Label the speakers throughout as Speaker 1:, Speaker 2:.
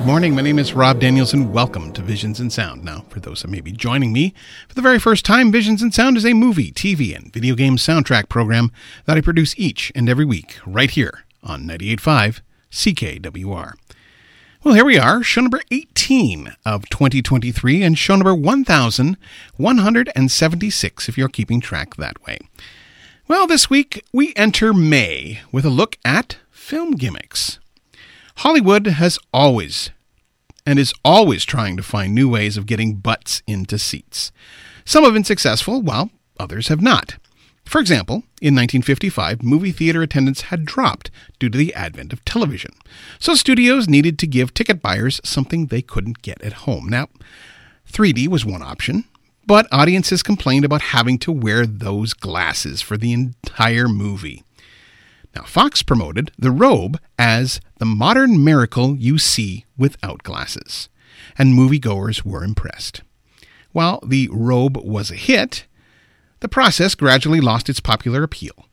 Speaker 1: Good morning. My name is Rob Daniels, and welcome to Visions and Sound. Now, for those that may be joining me for the very first time, Visions and Sound is a movie, TV, and video game soundtrack program that I produce each and every week right here on 98.5 CKWR. Well, here we are, show number 18 of 2023, and show number 1176 if you're keeping track that way. Well, this week we enter May with a look at film gimmicks. Hollywood has always and is always trying to find new ways of getting butts into seats. Some have been successful, while others have not. For example, in 1955, movie theater attendance had dropped due to the advent of television. So studios needed to give ticket buyers something they couldn't get at home. Now, 3D was one option, but audiences complained about having to wear those glasses for the entire movie. Now, Fox promoted the robe as the modern miracle you see without glasses, and moviegoers were impressed. While the robe was a hit, the process gradually lost its popular appeal.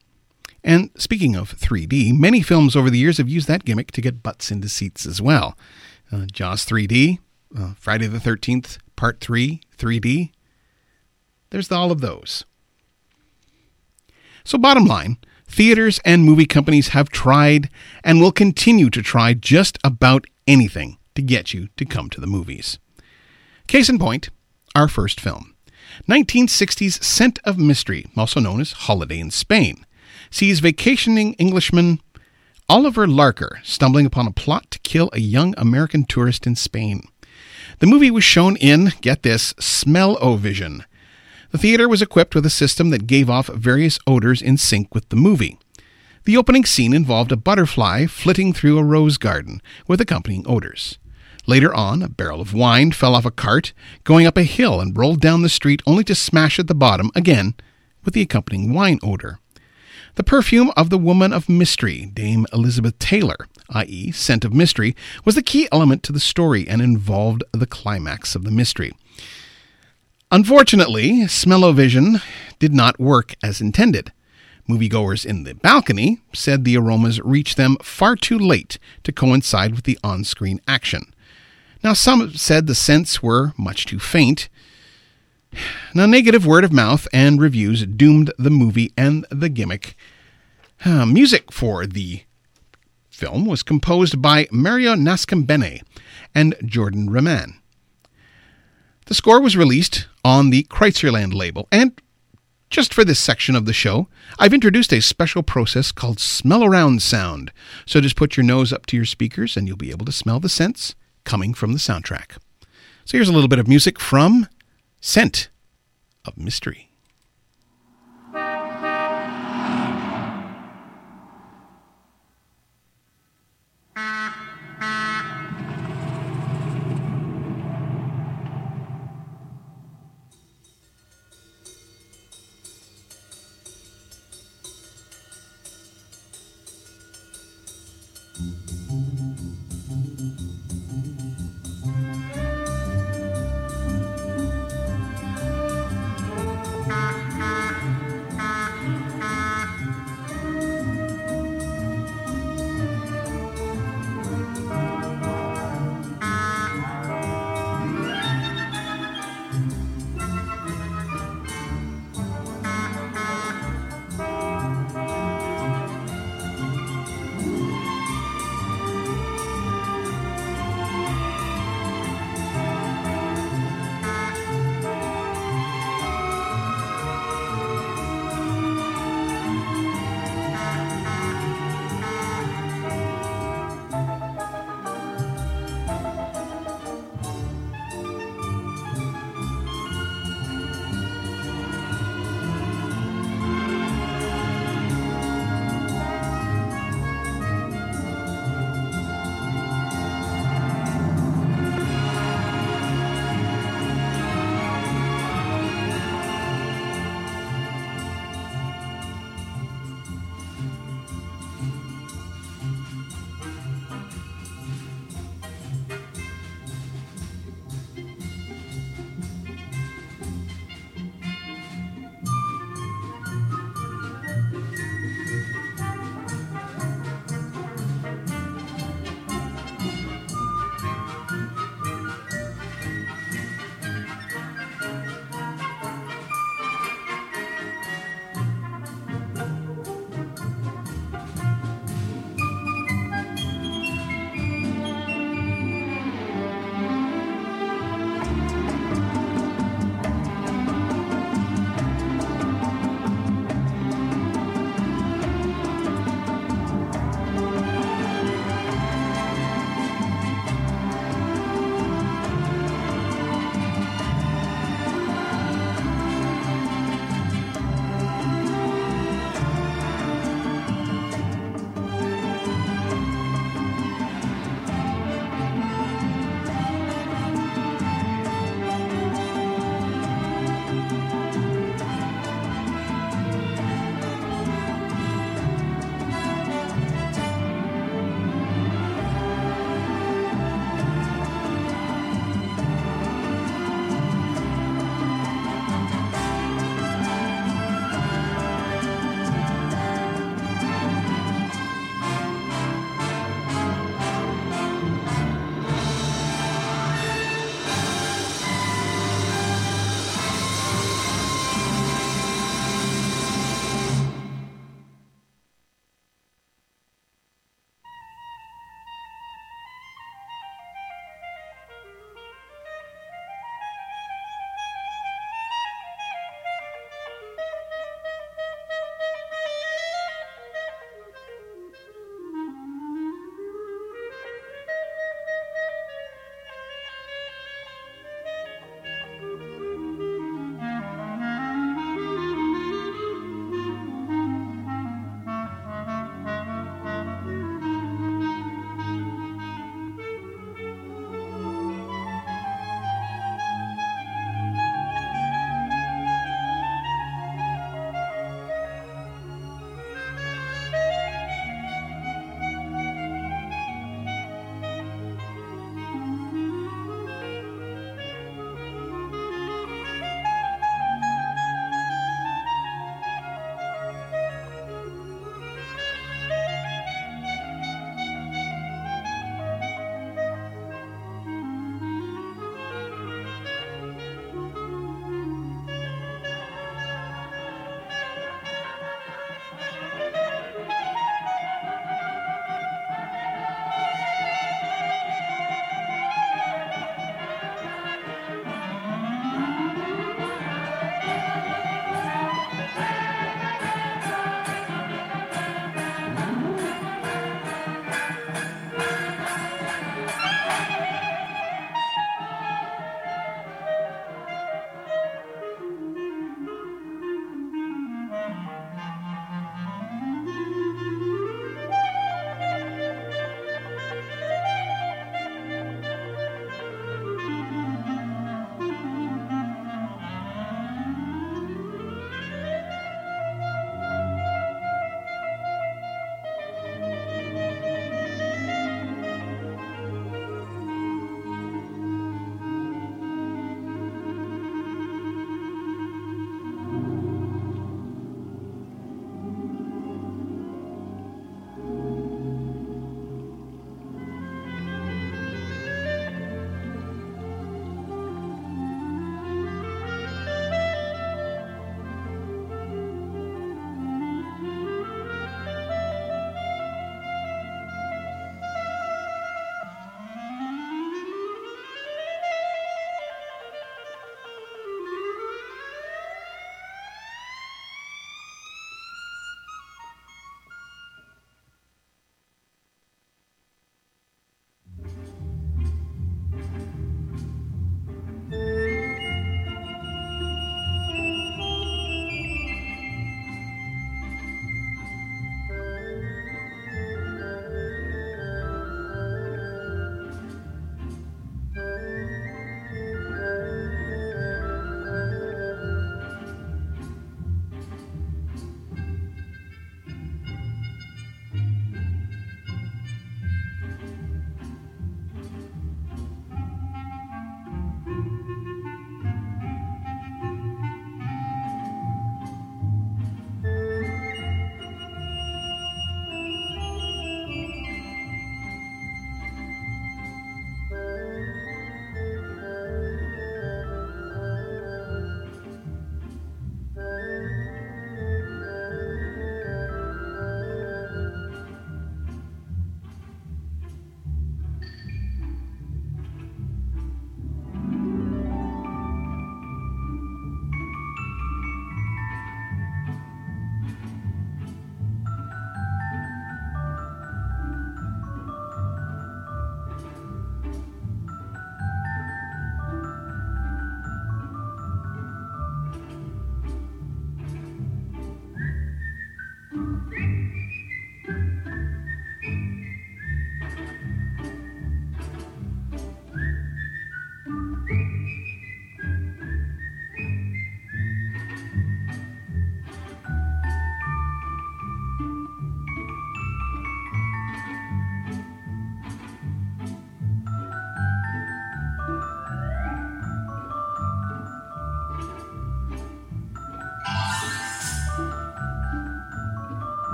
Speaker 1: And speaking of 3D, many films over the years have used that gimmick to get butts into seats as well. Uh, Jaws 3D, uh, Friday the 13th, Part 3, 3D. There's all of those. So, bottom line, Theaters and movie companies have tried and will continue to try just about anything to get you to come to the movies. Case in point, our first film. 1960's Scent of Mystery, also known as Holiday in Spain, sees vacationing Englishman Oliver Larker stumbling upon a plot to kill a young American tourist in Spain. The movie was shown in, get this, Smell-O-Vision, the theater was equipped with a system that gave off various odors in sync with the movie. The opening scene involved a butterfly flitting through a rose garden with accompanying odors. Later on, a barrel of wine fell off a cart going up a hill and rolled down the street only to smash at the bottom again with the accompanying wine odor. The perfume of the woman of mystery, Dame Elizabeth Taylor, i.e., scent of mystery, was the key element to the story and involved the climax of the mystery. Unfortunately, Smell-O-Vision did not work as intended. Moviegoers in the balcony said the aromas reached them far too late to coincide with the on screen action. Now, some said the scents were much too faint. Now, negative word of mouth and reviews doomed the movie and the gimmick. Uh, music for the film was composed by Mario Nascimbene and Jordan Ramin. The score was released on the Kritzerland label, and just for this section of the show, I've introduced a special process called Smell Around Sound. So just put your nose up to your speakers and you'll be able to smell the scents coming from the soundtrack. So here's a little bit of music from Scent of Mystery.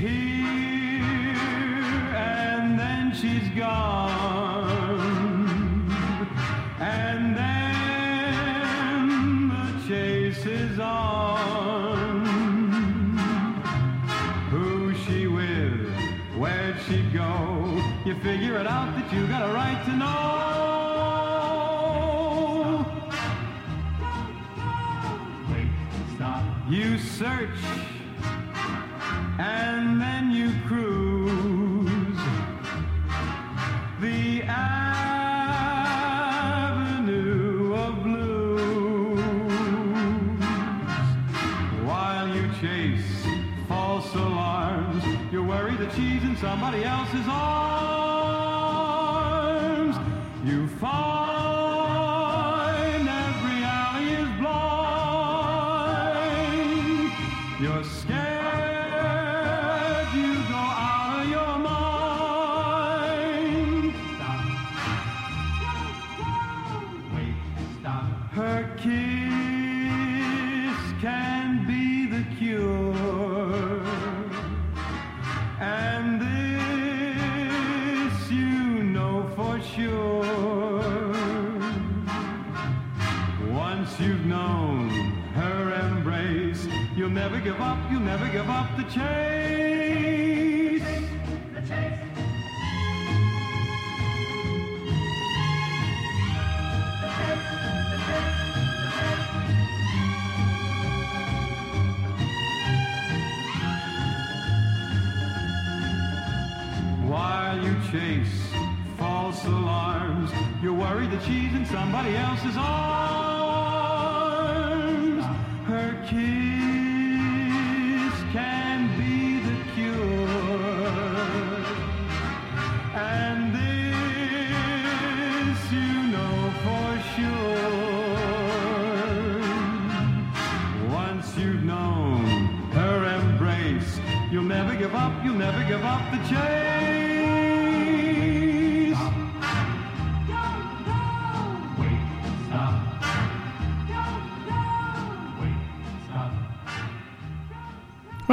Speaker 2: Here and then she's gone. And then the chase is on. Who's she with? Where'd she go? You figure it out that you got a right to know. You search somebody else's arms. She's in somebody else's arms.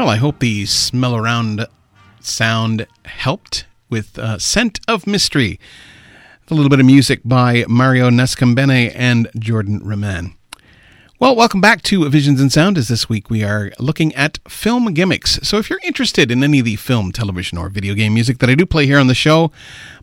Speaker 1: Well, I hope the smell around sound helped with uh, Scent of Mystery. A little bit of music by Mario Nascimbene and Jordan Ramin. Well, welcome back to Visions and Sound. As this week we are looking at film gimmicks. So, if you're interested in any of the film, television, or video game music that I do play here on the show,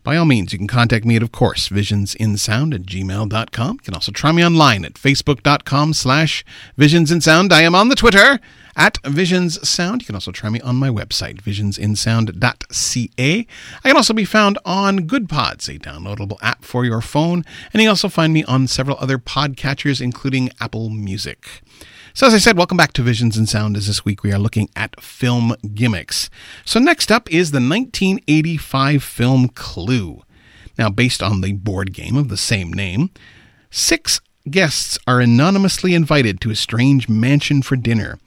Speaker 1: by all means, you can contact me at, of course, visionsinsound at gmail.com. You can also try me online at facebook.com slash visionsinsound. I am on the Twitter at Visions Sound. You can also try me on my website, visionsinsound.ca. I can also be found on Goodpods, a downloadable app for your phone, and you can also find me on several other podcatchers, including Apple Music. So, as I said, welcome back to Visions and Sound. As this week we are looking at film gimmicks. So, next up is the 1985 film Clue. Now, based on the board game of the same name, six guests are anonymously invited to a strange mansion for dinner.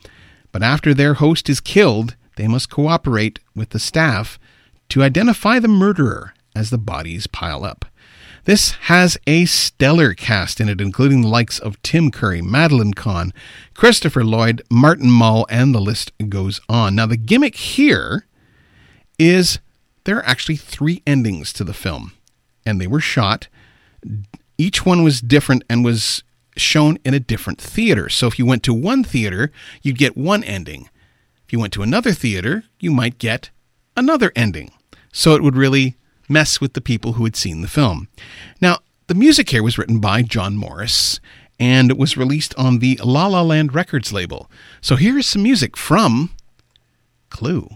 Speaker 1: But after their host is killed, they must cooperate with the staff to identify the murderer as the bodies pile up. This has a stellar cast in it, including the likes of Tim Curry, Madeline Kahn, Christopher Lloyd, Martin Mull, and the list goes on. Now, the gimmick here is there are actually three endings to the film, and they were shot. Each one was different and was shown in a different theater. So if you went to one theater, you'd get one ending. If you went to another theater, you might get another ending. So it would really mess with the people who had seen the film. Now, the music here was written by John Morris and was released on the La La Land Records label. So here is some music from Clue.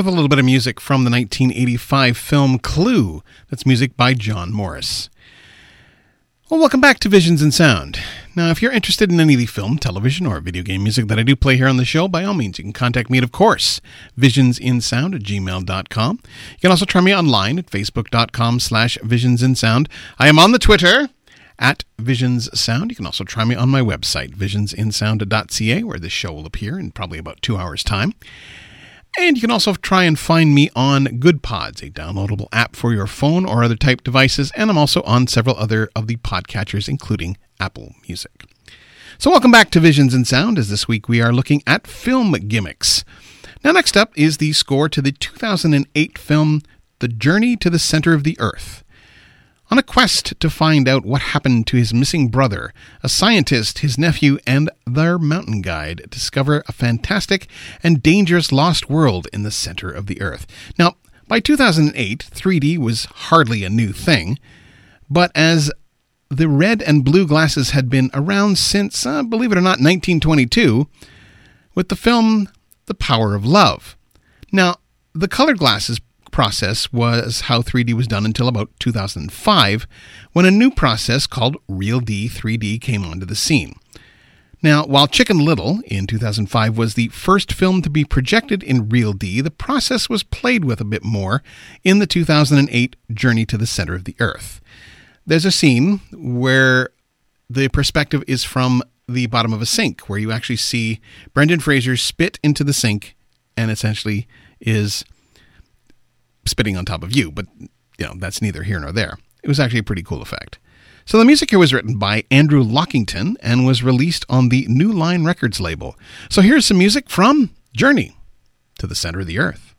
Speaker 1: With a little bit of music from the 1985 film Clue. That's music by John Morris. Well, welcome back to Visions in Sound. Now, if you're interested in any of the film, television, or video game music that I do play here on the show, by all means, you can contact me at, of course, visionsinsound at gmail.com. You can also try me online at facebook.com slash visionsinsound. I am on the Twitter at Visions Sound. You can also try me on my website, visionsinsound.ca, where this show will appear in probably about two hours' time. And you can also try and find me on GoodPods, a downloadable app for your phone or other type devices. And I'm also on several other of the podcatchers, including Apple Music. So, welcome back to Visions in Sound, as this week we are looking at film gimmicks. Now, next up is the score to the 2008 film The Journey to the Center of the Earth. On a quest to find out what happened to his missing brother, a scientist, his nephew, and their mountain guide discover a fantastic and dangerous lost world in the center of the Earth. Now, by 2008, 3D was hardly a new thing, but as the red and blue glasses had been around since, uh, believe it or not, 1922, with the film The Power of Love. Now, the colored glasses process was how 3D was done until about 2005, when a new process called RealD 3D came onto the scene. Now, while Chicken Little in 2005 was the first film to be projected in Real D, the process was played with a bit more in the 2008 Journey to the Center of the Earth. There's a scene where the perspective is from the bottom of a sink, where you actually see Brendan Fraser spit into the sink and essentially is spitting on top of you. But, you know, that's neither here nor there. It was actually a pretty cool effect. So the music here was written by Andrew Lockington and was released on the New Line Records label. So here's some music from Journey to the Center of the Earth.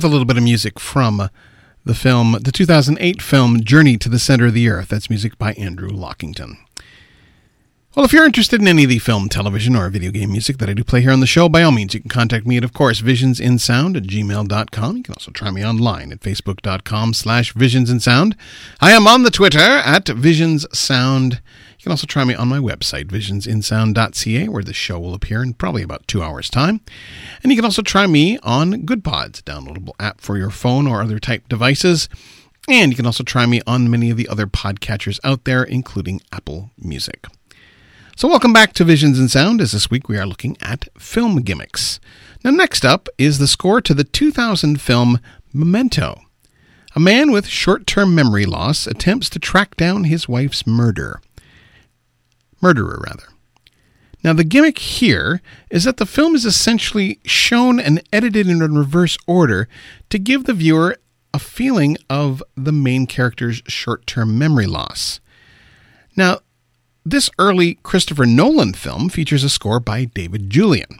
Speaker 1: With a little bit of music from the film, the 2008 film Journey to the Center of the Earth. That's music by Andrew Lockington. Well, if you're interested in any of the film, television, or video game music that I do play here on the show, by all means, you can contact me at, of course, visionsinsound at gmail.com. You can also try me online at facebook.com slash visionsinsound. I am on the Twitter at visionssound. You can also try me on my website, visionsinsound.ca, where the show will appear in probably about two hours' time. And you can also try me on GoodPods, downloadable app for your phone or other type devices. And you can also try me on many of the other podcatchers out there, including Apple Music. So, welcome back to Visions in Sound, as this week we are looking at film gimmicks. Now, next up is the score to the 2000 film Memento. A man with short term memory loss attempts to track down his wife's murder. Murderer, rather. Now, the gimmick here is that the film is essentially shown and edited in reverse order to give the viewer a feeling of the main character's short term memory loss. Now, this early Christopher Nolan film features a score by David Julyan.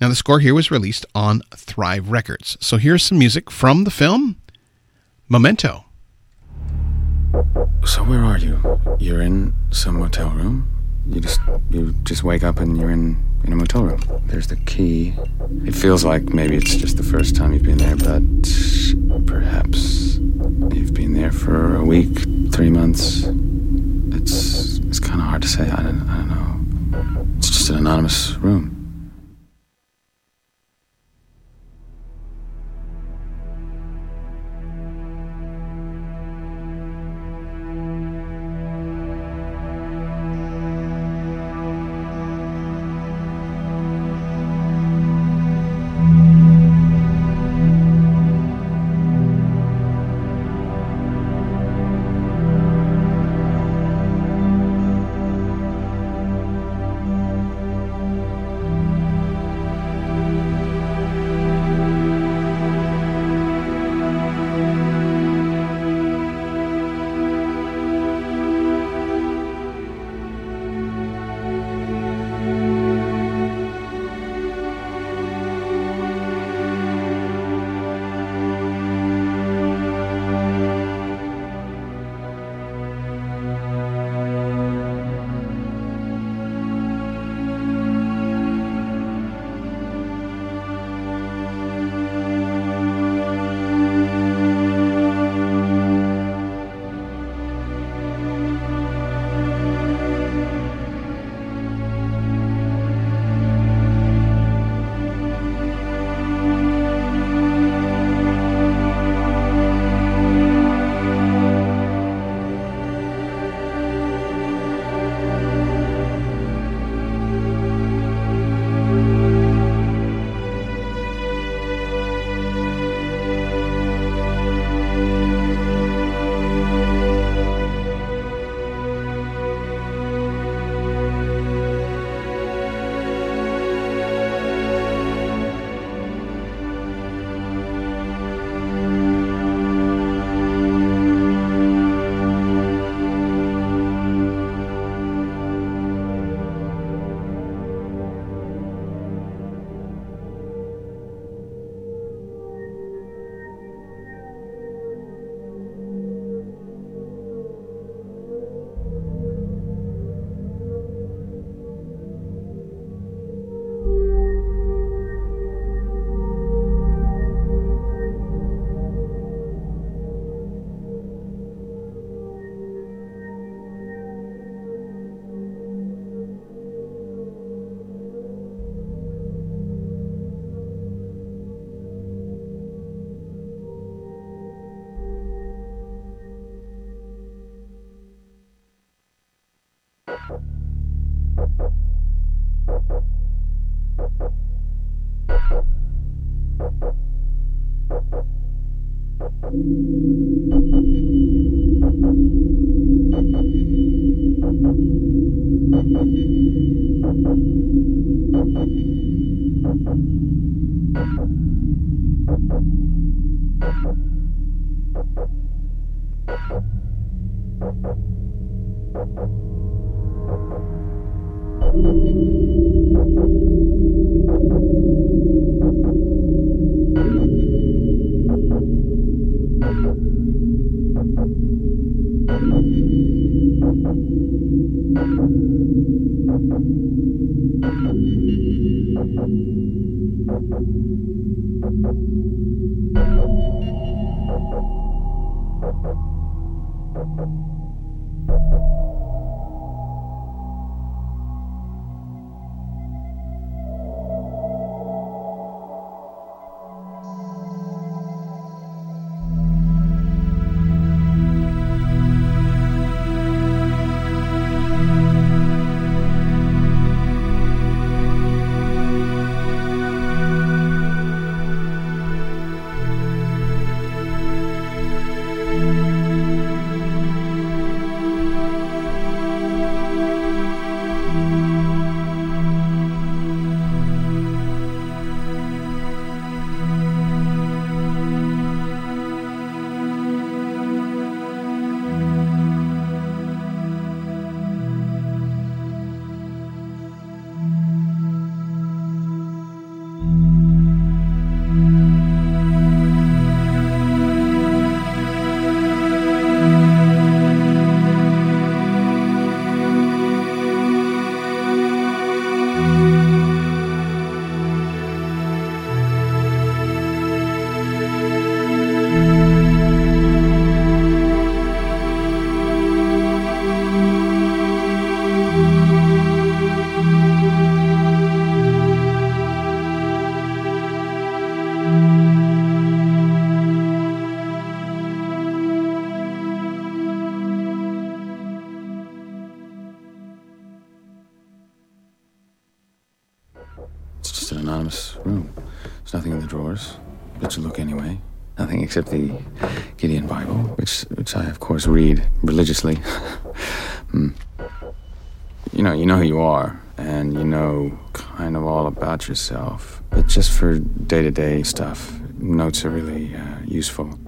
Speaker 1: Now, the score here was released on Thrive Records. So here's some music from the film Memento.
Speaker 3: So where are you? You're in some motel room? You just you just wake up and you're in in a motel room. There's the key. It feels like maybe it's just the first time you've been there, but perhaps you've been there for a week, three months. It's it's kind of hard to say. I don't I don't know. It's just an anonymous room. Except the Gideon Bible, which which I of course read religiously. hmm. You know, you know who you are, and you know kind of all about yourself. But just for day to day stuff, notes are really uh, useful.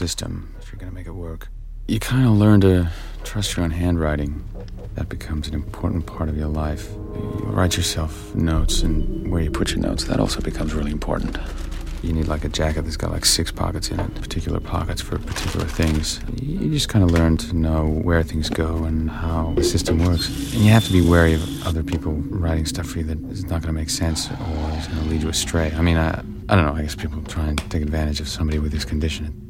Speaker 3: System if you're to make it work. You kind of learn to trust your own handwriting. That becomes an important part of your life. You write yourself notes, and where you put your notes, that also becomes really important. You need like a jacket that's got like six pockets in it, particular pockets for particular things. You just kind of learn to know where things go and how the system works. And you have to be wary of other people writing stuff for you that is not going to make sense or is going to lead you astray. I mean, I, I don't know. I guess people try and take advantage of somebody with this condition.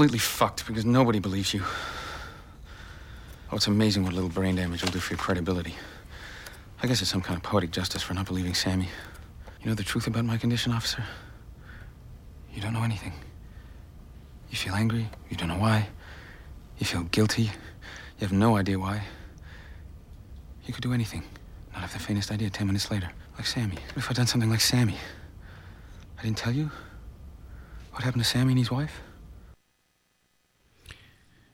Speaker 3: Completely fucked because nobody believes you. Oh, it's amazing what a little brain damage will do for your credibility. I guess it's some kind of poetic justice for not believing Sammy. You know the truth about my condition, officer? You don't know anything. You feel angry, you don't know why. You feel guilty, you have no idea why. You could do anything, not have the faintest idea 10 minutes later. Like Sammy. What if I'd done something like Sammy? I didn't tell you? What happened to Sammy and his wife?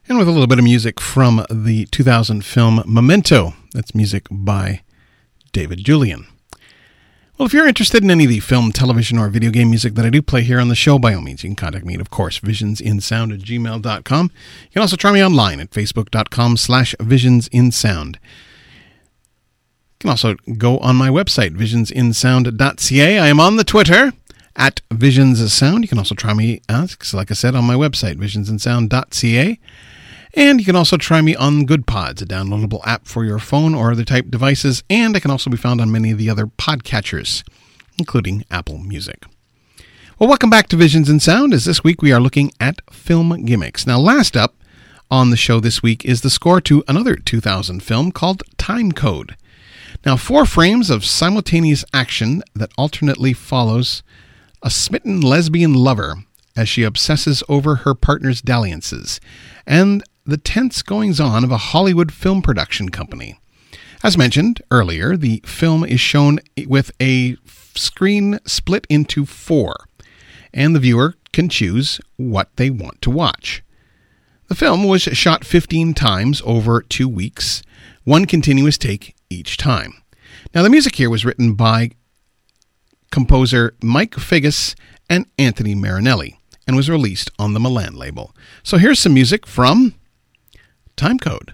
Speaker 1: And with a little bit of music from the 2000 film Memento. That's music by David Julyan. Well, if you're interested in any of the film, television, or video game music that I do play here on the show, by all means, you can contact me at, of course, visionsinsound at gmail.com. You can also try me online at facebook.com slash visionsinsound. You can also go on my website, visionsinsound.ca. I am on the Twitter at visionsinsound. You can also try me, uh, like I said, on my website, visionsinsound.ca. And you can also try me on Goodpods, a downloadable app for your phone or other type devices, and I can also be found on many of the other podcatchers, including Apple Music. Well, welcome back to Visions in Sound, as this week we are looking at film gimmicks. Now, last up on the show this week is the score to another 2000 film called Timecode. Now, four frames of simultaneous action that alternately follows a smitten lesbian lover as she obsesses over her partner's dalliances, and the tense goings on of a Hollywood film production company. As mentioned earlier, the film is shown with a screen split into four, and the viewer can choose what they want to watch. The film was shot 15 times over two weeks, one continuous take each time. Now, the music here was written by composer Mike Figgis and Anthony Marinelli and was released on the Milan label. So here's some music from
Speaker 4: Timecode.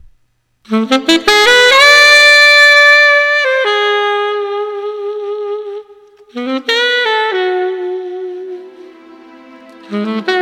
Speaker 4: Mm-hmm.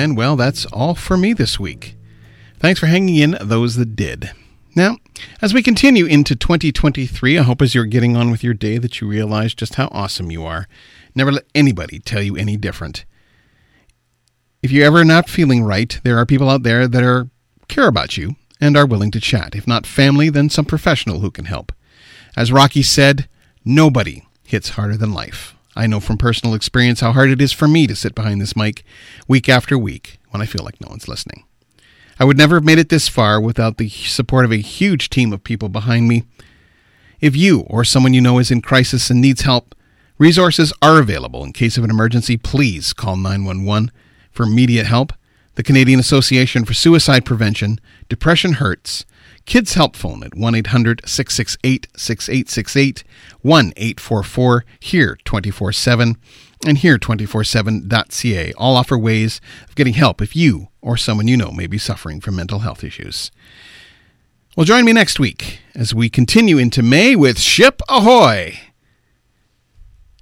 Speaker 4: And
Speaker 1: well, that's all for me this week. Thanks for hanging in, those that did. Now, as we continue into 2023, I hope as you're getting on with your day that you realize just how awesome you are. Never let anybody tell you any different. If you're ever not feeling right, there are people out there that are care about you and are willing to chat. If not family, then some professional who can help. As Rocky said, nobody hits harder than life. I know from personal experience how hard it is for me to sit behind this mic week after week when I feel like no one's listening. I would never have made it this far without the support of a huge team of people behind me. If you or someone you know is in crisis and needs help, resources are available in case of an emergency. Please call 911 for immediate help. The Canadian Association for Suicide Prevention, Depression Hurts, Kids Help Phone at 1 800 668 6868, 1 844 HERE 24 7, and here247.ca all offer ways of getting help if you or someone you know may be suffering from mental health issues. Well, join me next week as we continue into May with Ship Ahoy.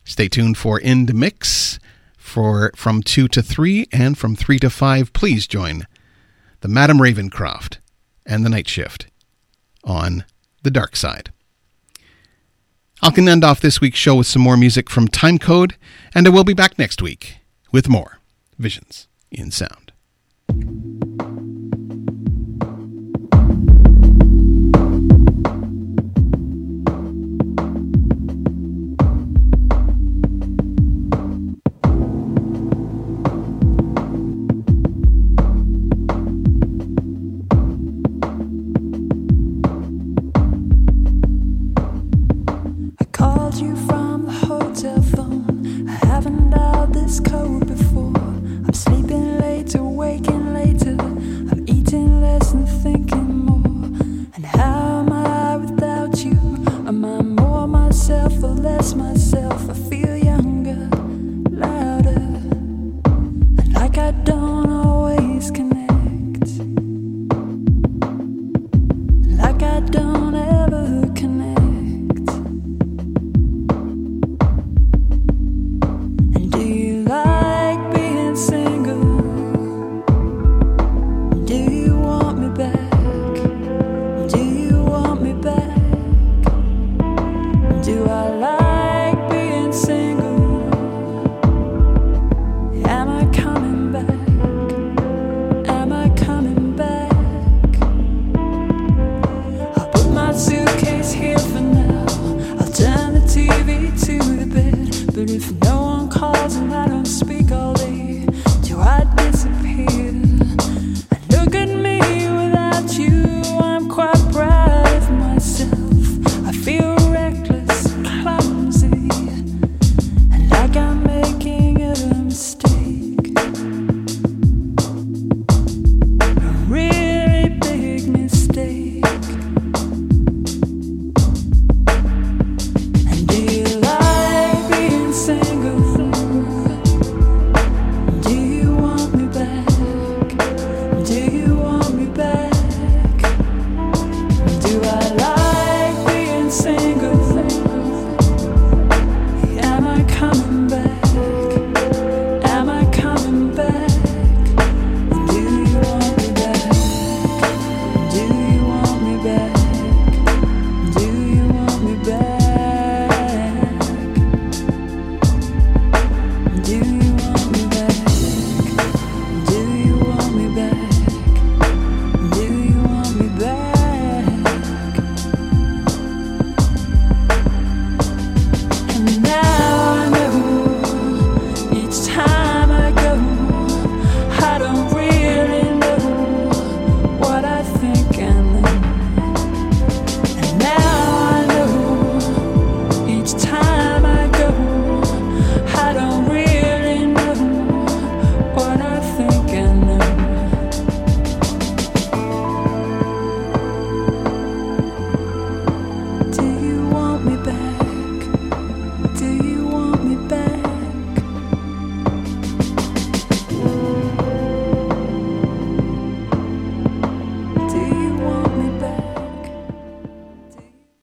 Speaker 1: Stay tuned for In the Mix for from 2 to 3 and from 3 to 5 please join the Madam Ravencroft and the Night Shift on the dark side. I'll can end off this week's show with some more music from Timecode, and I will be back next week with more Visions in Sound.